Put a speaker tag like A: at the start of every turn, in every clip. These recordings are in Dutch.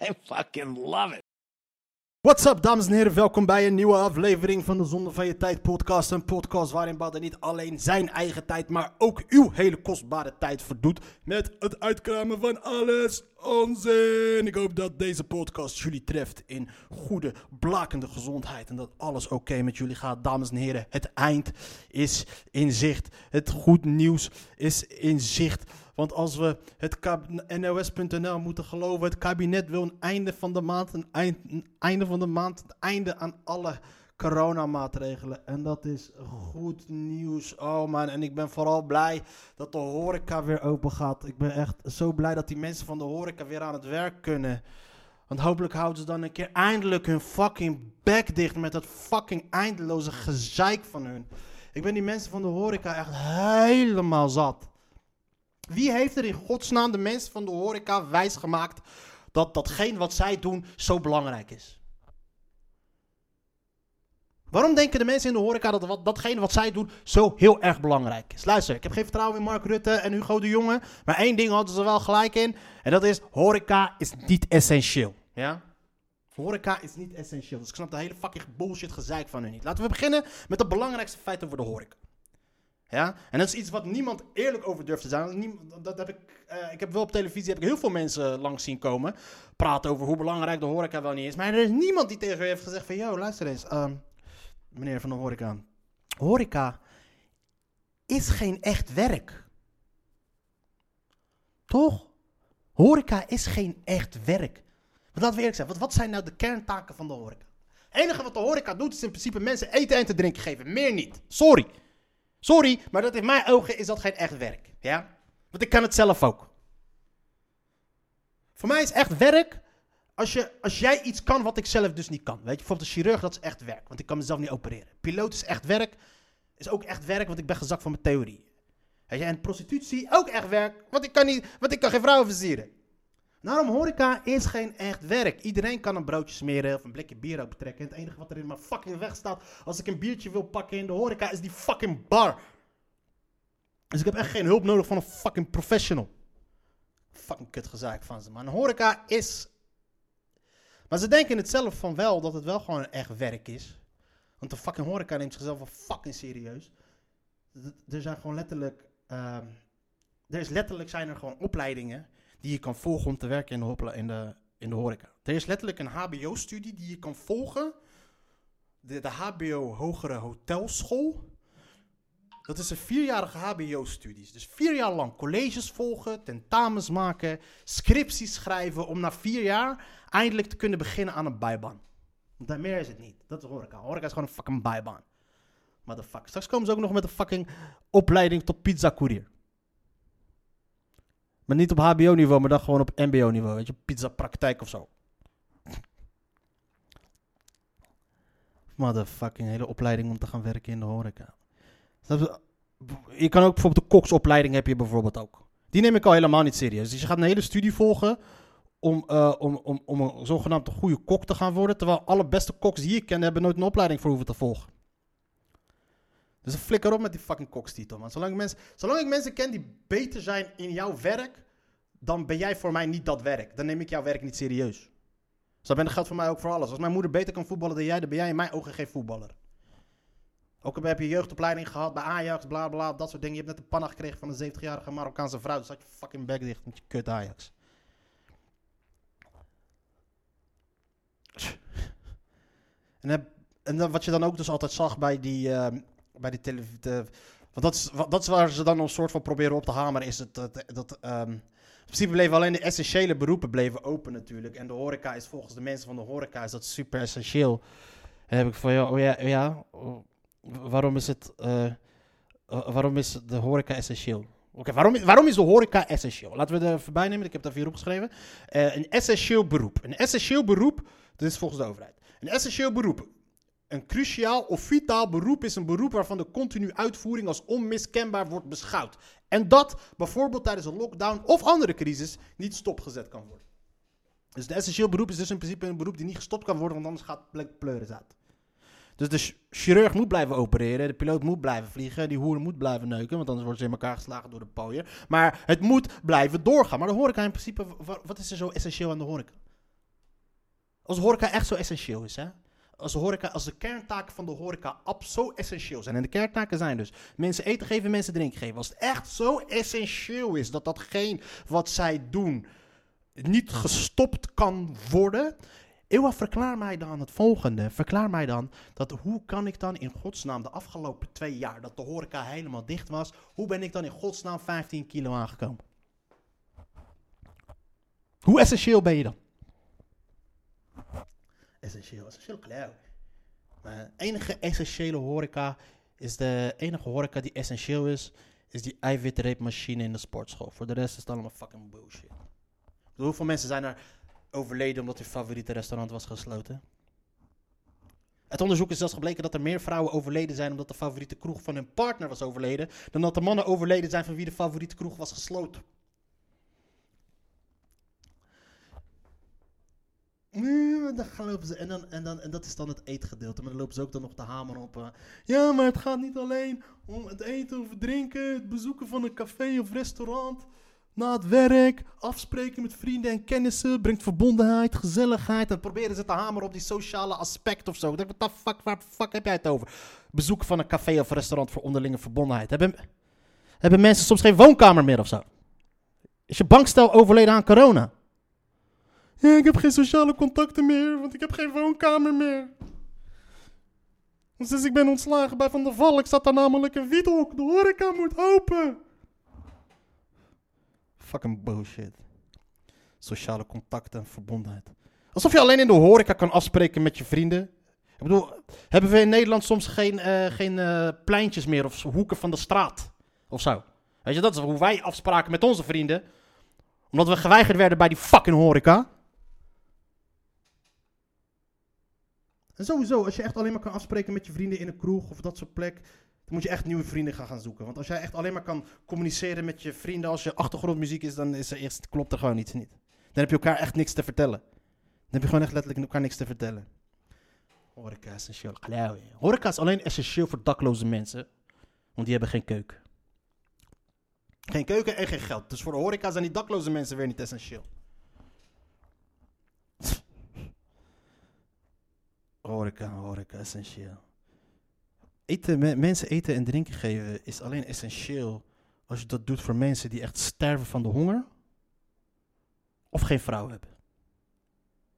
A: I fucking love it.
B: What's up, dames en heren? Welkom bij een nieuwe aflevering van de Zonde van Je Tijd podcast. Een podcast waarin Badder niet alleen zijn eigen tijd, maar ook uw hele kostbare tijd verdoet met het uitkramen van alles onzin. Ik hoop dat deze podcast jullie treft in goede, blakende gezondheid en dat alles oké met jullie gaat. Dames en heren, het eind is in zicht. Het goed nieuws is in zicht. Want als we het NOS.nl moeten geloven, het kabinet wil een einde van de maand, een, een einde van de maand, een einde aan alle coronamaatregelen. En dat is goed nieuws. Oh man, en ik ben vooral blij dat de horeca weer open gaat. Ik ben echt zo blij dat die mensen van de horeca weer aan het werk kunnen. Want hopelijk houden ze dan een keer eindelijk hun fucking bek dicht met dat fucking eindeloze gezeik van hun. Ik ben die mensen van de horeca echt helemaal zat. Wie heeft er in godsnaam de mensen van de horeca wijsgemaakt dat datgene wat zij doen zo belangrijk is? Waarom denken de mensen in de horeca dat wat, datgene wat zij doen zo heel erg belangrijk is? Luister, ik heb geen vertrouwen in Mark Rutte en Hugo de Jonge. Maar één ding hadden ze wel gelijk in. En dat is, horeca is niet essentieel. Ja? Horeca is niet essentieel. Dus ik snap de hele fucking bullshit gezeik van hun niet. Laten we beginnen met het belangrijkste feit over de horeca. Ja? En dat is iets wat niemand eerlijk over durft te zijn. Dat heb ik, eh, ik heb wel op televisie heb ik heel veel mensen langs zien komen. Praten over hoe belangrijk de horeca wel niet is. Maar er is niemand die tegen u heeft gezegd van... Yo, luister eens. ehm, meneer van de horeca. Horeca is geen echt werk. Toch? Horeca is geen echt werk. Want laten we eerlijk. Wat, wat zijn nou de kerntaken van de horeca? Het enige wat de horeca doet is in principe mensen eten en te drinken geven. Meer niet. Sorry. Sorry, maar dat in mijn ogen is dat geen echt werk. Ja? Want ik kan het zelf ook. Voor mij is echt werk als, je, als jij iets kan wat ik zelf dus niet kan. Weet je, bijvoorbeeld een chirurg, dat is echt werk, want ik kan mezelf niet opereren. Piloot is echt werk, is ook echt werk, want ik ben gezakt van mijn theorie. Weet je, en prostitutie, ook echt werk, want ik kan, niet, want ik kan geen vrouwen versieren. Daarom horeca is geen echt werk. Iedereen kan een broodje smeren of een blikje bier opentrekken. En het enige wat er in mijn fucking weg staat als ik een biertje wil pakken in de horeca is die fucking bar. Dus ik heb echt geen hulp nodig van een fucking professional. Fucking kut gezaak van ze, man. Horeca is... Maar ze denken het zelf van wel, dat het wel gewoon echt werk is. Want de fucking horeca neemt zichzelf wel fucking serieus. Er zijn gewoon letterlijk... ehm, er is letterlijk zijn er gewoon opleidingen die je kan volgen om te werken in de, in de, in de horeca. Er is letterlijk een HBO-studie die je kan volgen. De, de HBO Hogere Hotelschool. Dat is een vierjarige HBO-studie. Dus vier jaar lang colleges volgen, tentamens maken, scripties schrijven. Om na vier jaar eindelijk te kunnen beginnen aan een bijbaan. Want meer is het niet. Dat is horeca. Horeca is gewoon een fucking bijbaan. Motherfucker. Straks komen ze ook nog met een fucking opleiding tot pizza courier. Maar niet op HBO-niveau, maar dan gewoon op MBO-niveau. Weet je, pizza praktijk of zo. Motherfucking hele opleiding om te gaan werken in de horeca. Je? Kan ook bijvoorbeeld de koksopleiding heb je bijvoorbeeld ook. Die neem ik al helemaal niet serieus. Dus je gaat een hele studie volgen om, eh, om, om, om een zogenaamd goede kok te gaan worden. Terwijl alle beste koks die ik ken hebben nooit een opleiding voor hoeven te volgen. Dus flikker op met die fucking kokstitel, man. Zolang, ik mensen, zolang ik mensen ken die beter zijn in jouw werk, dan ben jij voor mij niet dat werk. Dan neem ik jouw werk niet serieus. Dus dat geldt voor mij ook voor alles. Als mijn moeder beter kan voetballen dan jij, dan ben jij in mijn ogen geen voetballer. Ook heb je jeugdopleiding gehad bij Ajax, bla bla, dat soort dingen. Je hebt net een panna gekregen van een 70-jarige Marokkaanse vrouw. Dus had je fucking bek dicht met je kut Ajax. En, heb, en wat je dan ook dus altijd zag bij die, ehm, bij die televisie. Want dat is, dat is waar ze dan een soort van proberen op te hameren. Is het, dat, dat ehm, in principe bleven alleen de essentiële beroepen bleven open natuurlijk. En de horeca is volgens de mensen van de horeca is dat super essentieel. En heb ik van, ja, oh ja, ja oh, waarom is het, eh, waarom is de horeca essentieel? Oké, waarom, waarom is de horeca essentieel? Laten we er even bij nemen, ik heb het even hier opgeschreven. Eh, een essentieel beroep. Een essentieel beroep, dat is volgens de overheid. Een essentieel beroep. Een cruciaal of vitaal beroep is een beroep waarvan de continue uitvoering als onmiskenbaar wordt beschouwd. En dat bijvoorbeeld tijdens een lockdown of andere crisis niet stopgezet kan worden. Dus de essentieel beroep is dus in principe een beroep die niet gestopt kan worden, want anders gaat plek pleuris uit. Dus de ch- chirurg moet blijven opereren, de piloot moet blijven vliegen, die hoer moet blijven neuken, want anders worden ze in elkaar geslagen door de pooier. Maar het moet blijven doorgaan. Maar de horeca in principe, wa- wat is er zo essentieel aan de horeca? Als de horeca echt zo essentieel is, hè? Als de, horeca, als de kerntaken van de horeca ab zo essentieel zijn. En de kerntaken zijn dus mensen eten geven, mensen drinken geven. Als het echt zo essentieel is dat datgene wat zij doen niet gestopt kan worden. Ewa, verklaar mij dan het volgende. Verklaar mij dan dat hoe kan ik dan in godsnaam de afgelopen twee jaar dat de horeca helemaal dicht was, hoe ben ik dan in godsnaam 15 kilo aangekomen? Hoe essentieel ben je dan? Essentieel, essentieel klauw. Maar enige essentiële horeca is de enige horeca die essentieel is, is die eiwitreepmachine in de sportschool. Voor de rest is het allemaal fucking bullshit. Hoeveel mensen zijn er overleden omdat hun favoriete restaurant was gesloten? Het onderzoek is zelfs gebleken dat er meer vrouwen overleden zijn omdat de favoriete kroeg van hun partner was overleden, dan dat de mannen overleden zijn van wie de favoriete kroeg was gesloten. Dan gaan lopen ze. En, dan, en, dan, en dat is dan het eetgedeelte. Maar dan lopen ze ook dan nog de hamer op. eh, ja, maar het gaat niet alleen om het eten of drinken, het bezoeken van een café of restaurant. Na het werk, afspreken met vrienden en kennissen, brengt verbondenheid, gezelligheid. Dan proberen ze te hameren op die sociale aspect of zo. Ik denk, wat fuck, waar fuck heb jij het over? Bezoeken van een café of restaurant voor onderlinge verbondenheid. Hebben, hebben mensen soms geen woonkamer meer of zo? Is je bankstel overleden aan corona? Ja, ik heb geen sociale contacten meer, want ik heb geen woonkamer meer. Sinds ik ben ontslagen bij Van der Valk staat daar namelijk een wiethok. De horeca moet open. Fucking bullshit. Sociale contacten en verbondenheid. Alsof je alleen in de horeca kan afspreken met je vrienden. Ik bedoel, hebben we in Nederland soms geen, eh, geen eh, pleintjes meer of hoeken van de straat? Of zo. Weet je, dat is hoe wij afspraken met onze vrienden. Omdat we geweigerd werden bij die fucking horeca. En sowieso, als je echt alleen maar kan afspreken met je vrienden in een kroeg of dat soort plek, dan moet je echt nieuwe vrienden gaan, gaan zoeken. Want als jij echt alleen maar kan communiceren met je vrienden als je achtergrondmuziek is, dan is er eerst, klopt er gewoon iets niet. Dan heb je elkaar echt niks te vertellen. Dan heb je gewoon echt letterlijk elkaar niks te vertellen. Horeca is essentieel. Horeca is alleen essentieel voor dakloze mensen, want die hebben geen keuken. Geen keuken en geen geld. Dus voor de horeca zijn die dakloze mensen weer niet essentieel. Horeca, horeca, essentieel. Eten, me- mensen eten en drinken geven is alleen essentieel als je dat doet voor mensen die echt sterven van de honger of geen vrouw hebben.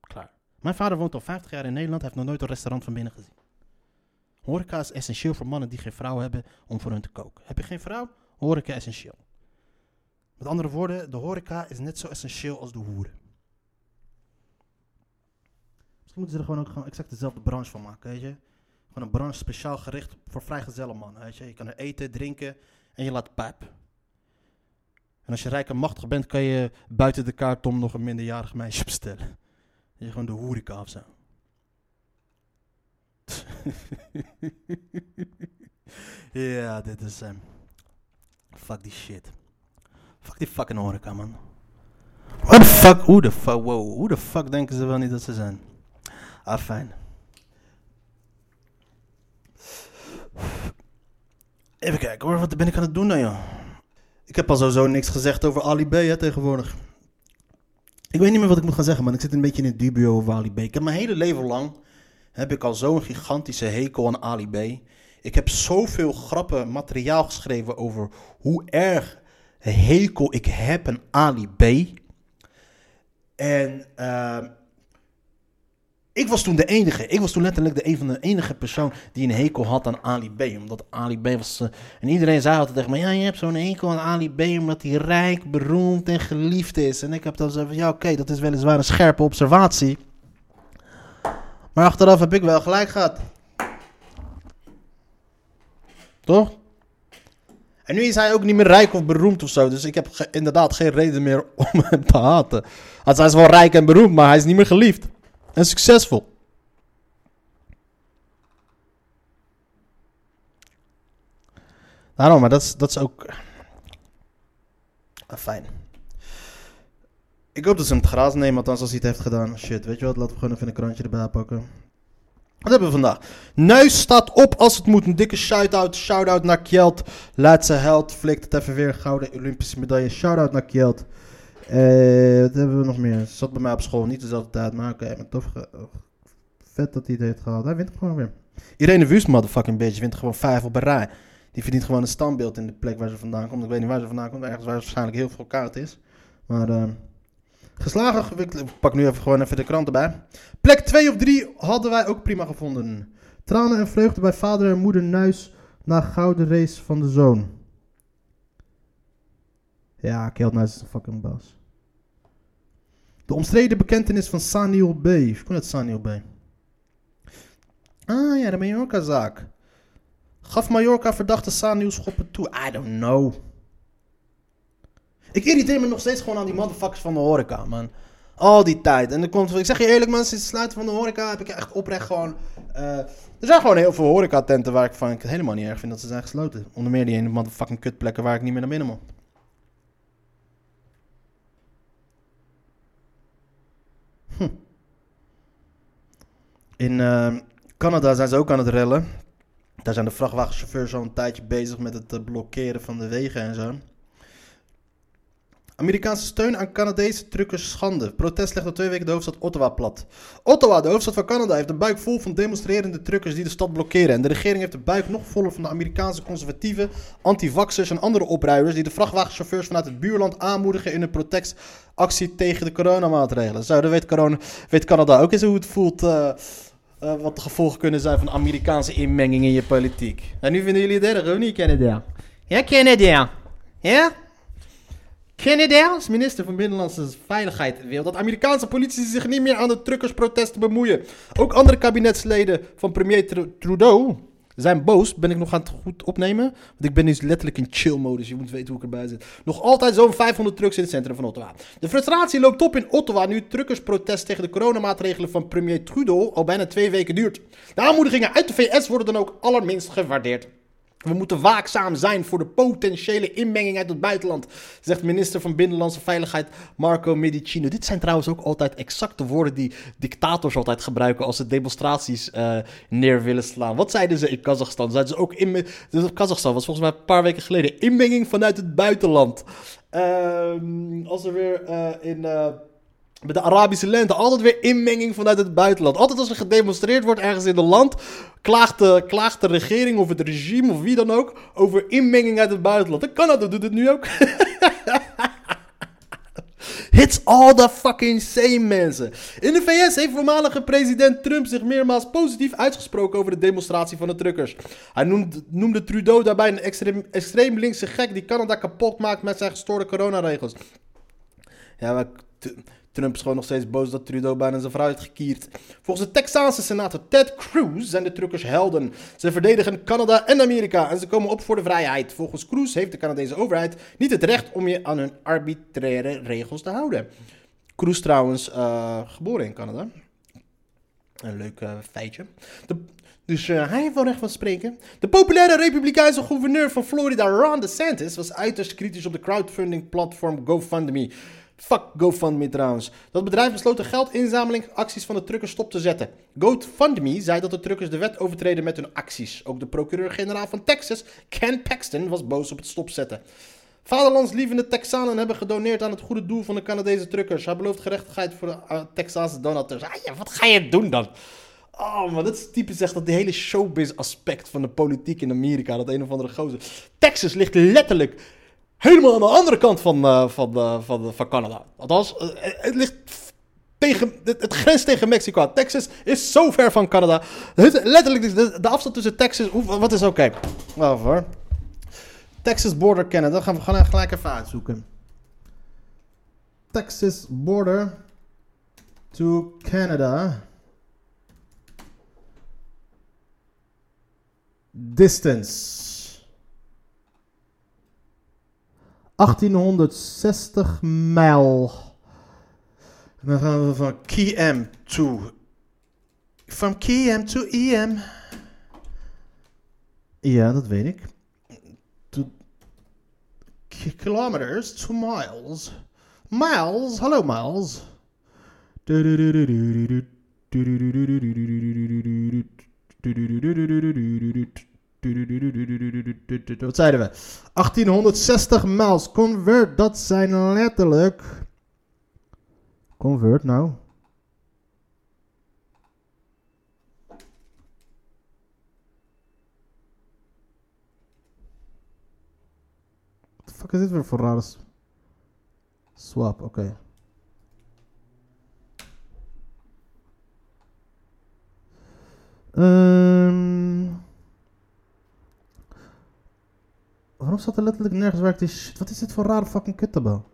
B: Klaar. Mijn vader woont al 50 jaar in Nederland, heeft nog nooit een restaurant van binnen gezien. Horeca is essentieel voor mannen die geen vrouw hebben om voor hun te koken. Heb je geen vrouw? Horeca essentieel. Met andere woorden, de horeca is net zo essentieel als de hoeren. Misschien moeten ze er gewoon ook gewoon exact dezelfde branche van maken, weet je. Gewoon een branche speciaal gericht voor vrijgezelle mannen, weet je. Je kan er eten, drinken en je laat pijp. En als je rijk en machtig bent, kan je buiten de kaart om nog een minderjarig meisje bestellen. Je gewoon de horeca of zo. ja, dit is... ehm, fuck die shit. Fuck die fucking horeca, man. What the fuck? Hoe de fuck? Wow, hoe de fuck denken ze wel niet dat ze zijn? Ah, fijn. Even kijken hoor, wat ben ik aan het doen nou, joh? Ik heb al sowieso niks gezegd over Ali B, hè, tegenwoordig. Ik weet niet meer wat ik moet gaan zeggen, man. Ik zit een beetje in het dubio over Ali B. Ik heb mijn hele leven lang heb ik al zo'n gigantische hekel aan Ali B. Ik heb zoveel grappen materiaal geschreven over hoe erg hekel ik heb aan Ali B. En ehm, ik was toen de enige. Ik was toen letterlijk de een van de enige persoon die een hekel had aan Ali B. Omdat Ali B was. eh, en iedereen zei altijd tegen me: Ja, je hebt zo'n hekel aan Ali B. Omdat hij rijk, beroemd en geliefd is. En ik heb dan zo van: Ja, oké, dat is weliswaar een scherpe observatie. Maar achteraf heb ik wel gelijk gehad. Toch? En nu is hij ook niet meer rijk of beroemd of zo. Dus ik heb inderdaad geen reden meer om hem te haten. Als hij is wel rijk en beroemd, maar hij is niet meer geliefd. En succesvol. Daarom, maar dat is, dat is ook... Ah, fijn. Ik hoop dat ze hem het graas nemen, althans als hij het heeft gedaan. Shit, weet je wat? Laten we gewoon even een krantje erbij pakken. Wat hebben we vandaag? Nuis staat op als het moet. Een dikke shout-out. Shout-out naar Kjeld. Laatste held. Flikt het even weer. Gouden Olympische medaille. Shout-out naar Kjeld. Eh, wat hebben we nog meer? Zat bij mij op school. Niet dezelfde tijd. Maar oké. maar tof. ge- Vet dat hij het heeft gehaald. Hij wint gewoon weer. Irene Wust, motherfucking bitch. Wint gewoon vijf op een rij. Die verdient gewoon een standbeeld in de plek waar ze vandaan komt. Ik weet niet waar ze vandaan komt. Ergens waar waarschijnlijk heel veel koud is. Maar... eh, Geslagen. Ik pak nu even gewoon even de krant erbij. Plek 2 of 3 hadden wij ook prima gevonden. Tranen en vreugde bij vader en moeder Nuis na gouden race van de zoon. Ja, Nuis is een fucking baas. De omstreden bekentenis van Saniel B. Hoe kon het Saniel B? Ah ja, de Mallorca-zaak. Gaf Mallorca verdachte Saniel schoppen toe? I don't know. Ik irriteer me nog steeds gewoon aan die motherfuckers van de horeca, man. Al die tijd. En dan komt, ik zeg je eerlijk, man, sinds het sluiten van de horeca heb ik echt oprecht gewoon. eh, er zijn gewoon heel veel horecatenten waar ik van ik het helemaal niet erg vind dat ze zijn gesloten. Onder meer die ene motherfucking kutplekken waar ik niet meer naar binnen mag. Hm. In eh, Canada zijn ze ook aan het rellen. Daar zijn de vrachtwagenchauffeurs al een tijdje bezig met het eh, blokkeren van de wegen en zo. Amerikaanse steun aan Canadese truckers schande. Protest legt al twee weken de hoofdstad Ottawa plat. Ottawa, de hoofdstad van Canada, heeft een buik vol van demonstrerende truckers die de stad blokkeren. En de regering heeft de buik nog voller van de Amerikaanse conservatieven, antivaxers en andere opruiers die de vrachtwagenchauffeurs vanuit het buurland aanmoedigen in een protestactie tegen de coronamaatregelen. Zo, dan weet, corona, weet Canada ook eens hoe het voelt. eh, eh, wat de gevolgen kunnen zijn van Amerikaanse inmenging in je politiek. En nu vinden jullie het erg, niet, Canada? Ja, Canada. Ja? Canada als minister van Binnenlandse Veiligheid wil dat Amerikaanse politie zich niet meer aan de truckersprotesten bemoeien. Ook andere kabinetsleden van premier Tru- Trudeau zijn boos. Ben ik nog aan het goed opnemen? Want ik ben nu letterlijk in chill-modus. Je moet weten hoe ik erbij zit. Nog altijd zo'n 500 trucks in het centrum van Ottawa. De frustratie loopt op in Ottawa nu truckersprotest tegen de coronamaatregelen van premier Trudeau al bijna twee weken duurt. De aanmoedigingen uit de VS worden dan ook allerminst gewaardeerd. We moeten waakzaam zijn voor de potentiële inmenging uit het buitenland, zegt minister van Binnenlandse Veiligheid Marco Medicino. Dit zijn trouwens ook altijd exact de woorden die dictators altijd gebruiken als ze demonstraties eh, neer willen slaan. Wat zeiden ze in Kazachstan? Zeiden ze ook in dus Kazachstan was volgens mij een paar weken geleden inmenging vanuit het buitenland. Ehm, als er weer eh, in eh, met de Arabische lente altijd weer inmenging vanuit het buitenland. Altijd als er gedemonstreerd wordt ergens in een land, klaagt de, klaagt de regering of het regime of wie dan ook over inmenging uit het buitenland. En Canada doet het nu ook. It's all the fucking same, mensen. In de VS heeft voormalige president Trump zich meermaals positief uitgesproken over de demonstratie van de truckers. Hij noemde, Trudeau daarbij een extreem, extreem linkse gek die Canada kapot maakt met zijn gestoorde coronaregels. Ja, maar Trump is gewoon nog steeds boos dat Trudeau bijna zijn vrouw heeft gekierd. Volgens de Texaanse senator Ted Cruz zijn de truckers helden. Ze verdedigen Canada en Amerika en ze komen op voor de vrijheid. Volgens Cruz heeft de Canadese overheid niet het recht om je aan hun arbitraire regels te houden. Cruz trouwens eh, geboren in Canada. Een leuk eh, feitje. Dus eh, hij heeft wel recht van spreken. De populaire republikeinse gouverneur van Florida, Ron DeSantis, was uiterst kritisch op de crowdfunding platform GoFundMe. Fuck GoFundMe trouwens. Dat bedrijf besloot de geldinzamelingacties van de truckers stop te zetten. GoFundMe zei dat de truckers de wet overtreden met hun acties. Ook de procureur-generaal van Texas, Ken Paxton, was boos op het stopzetten. Vaderlandslievende Texanen hebben gedoneerd aan het goede doel van de Canadese truckers. Hij belooft gerechtigheid voor de uh, Texaanse donateurs. Ah, ja, wat ga je doen dan? Oh, maar dat is typisch dat die hele showbiz-aspect van de politiek in Amerika. Dat een of andere gozer. Texas ligt letterlijk helemaal aan de andere kant van, uh, van, uh, van, van Canada. Althans, het ligt tegen, het, grenst tegen Mexico. Texas is zo ver van Canada. Het, letterlijk, de, de, afstand tussen Texas... Hoe, wat is oké? Okay. Hoor. Texas border Canada. Gaan we gaan gelijk even uitzoeken. Texas border to Canada. Distance. 1860 mijl. En dan gaan we van KM to... From KM to EM. Ja, dat weet ik. To kilometers to miles. Miles, hallo miles. Wat zeiden we? 1860 miles. Convert, dat zijn letterlijk. Convert nou. Wat is dit weer voor rare s- swap? Oké. Ehm. Waarom staat er letterlijk nergens waar ik die shit... Wat is dit voor rare fucking kuttabel?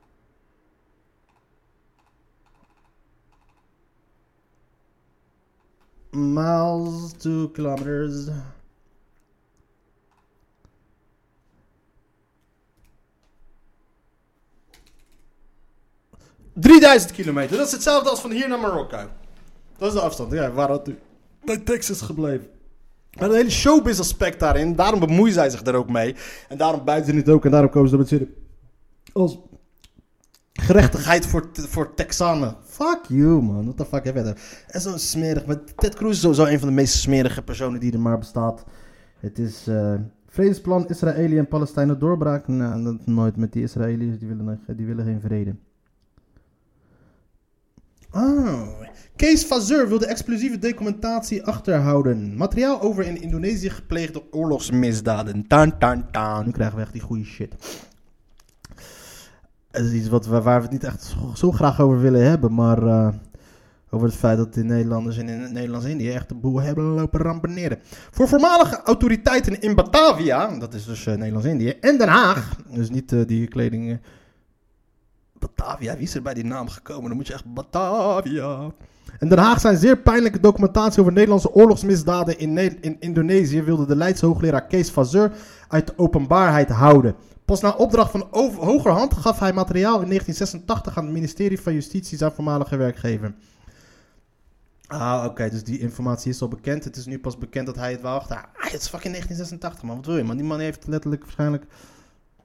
B: Miles to kilometers. ...3000 kilometer. Dat is hetzelfde als van hier naar Marokko. Dat is de afstand. Ja, waar had u bij Texas gebleven? Maar een hele showbiz aspect daarin. Daarom bemoeien zij zich er ook mee. En daarom buiten het ook. En daarom komen ze er met zitten. Als gerechtigheid voor, voor Texanen. Fuck you, man. What the fuck heb je daar? En zo'n smerig. Maar Ted Cruz is sowieso een van de meest smerige personen die er maar bestaat. Het is eh vredesplan Israëli en Palestijnen doorbraak. Nou, dat nooit met die Israëliërs. Die willen, die willen geen vrede. Oh. Kees Fazeur wil de explosieve documentatie achterhouden. Materiaal over in Indonesië gepleegde oorlogsmisdaden. Tan, tan, tan. Nu krijgen we echt die goede shit. Het is iets wat we, waar we het niet echt zo, graag over willen hebben. Maar eh, over het feit dat de Nederlanders in, in Nederlands-Indië echt de boel hebben lopen rampeneren. Voor voormalige autoriteiten in Batavia, dat is dus eh, Nederlands-Indië, en Den Haag. Dus niet eh, die kleding... Batavia, wie is er bij die naam gekomen? Dan moet je echt Batavia. In Den Haag zijn zeer pijnlijke documentatie over Nederlandse oorlogsmisdaden in, in Indonesië wilde de Leidse hoogleraar Kees Fazeur uit de openbaarheid houden. Pas na opdracht van hogerhand gaf hij materiaal in 1986 aan het ministerie van Justitie zijn voormalige werkgever. Ah, oké, dus die informatie is al bekend. Het is nu pas bekend dat hij het wou achter. Ah, het is fucking 1986, man. Wat wil je, man? Die man heeft letterlijk waarschijnlijk...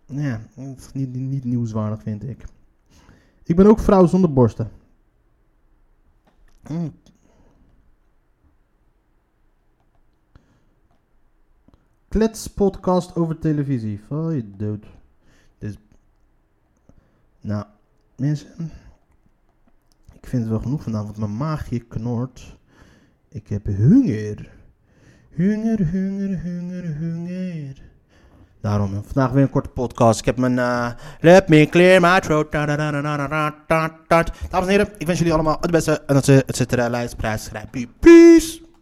B: Ja, niet, niet, niet nieuwswaardig, vind ik. Ik ben ook vrouw zonder borsten. Mm. Kletspodcast over televisie. Val je dood. Dus, nou, mensen. Ik vind het wel genoeg want mijn maagje knort. Ik heb hunger. Hunger, hunger, hunger, hunger. Daarom, vandaag weer een korte podcast. Ik heb mijn eh, Let me clear my throat. Da, da, da, da, da, da, da, da. Dames en heren, ik wens jullie allemaal het beste. En dat ze het lijst prijs schrijven. Peace.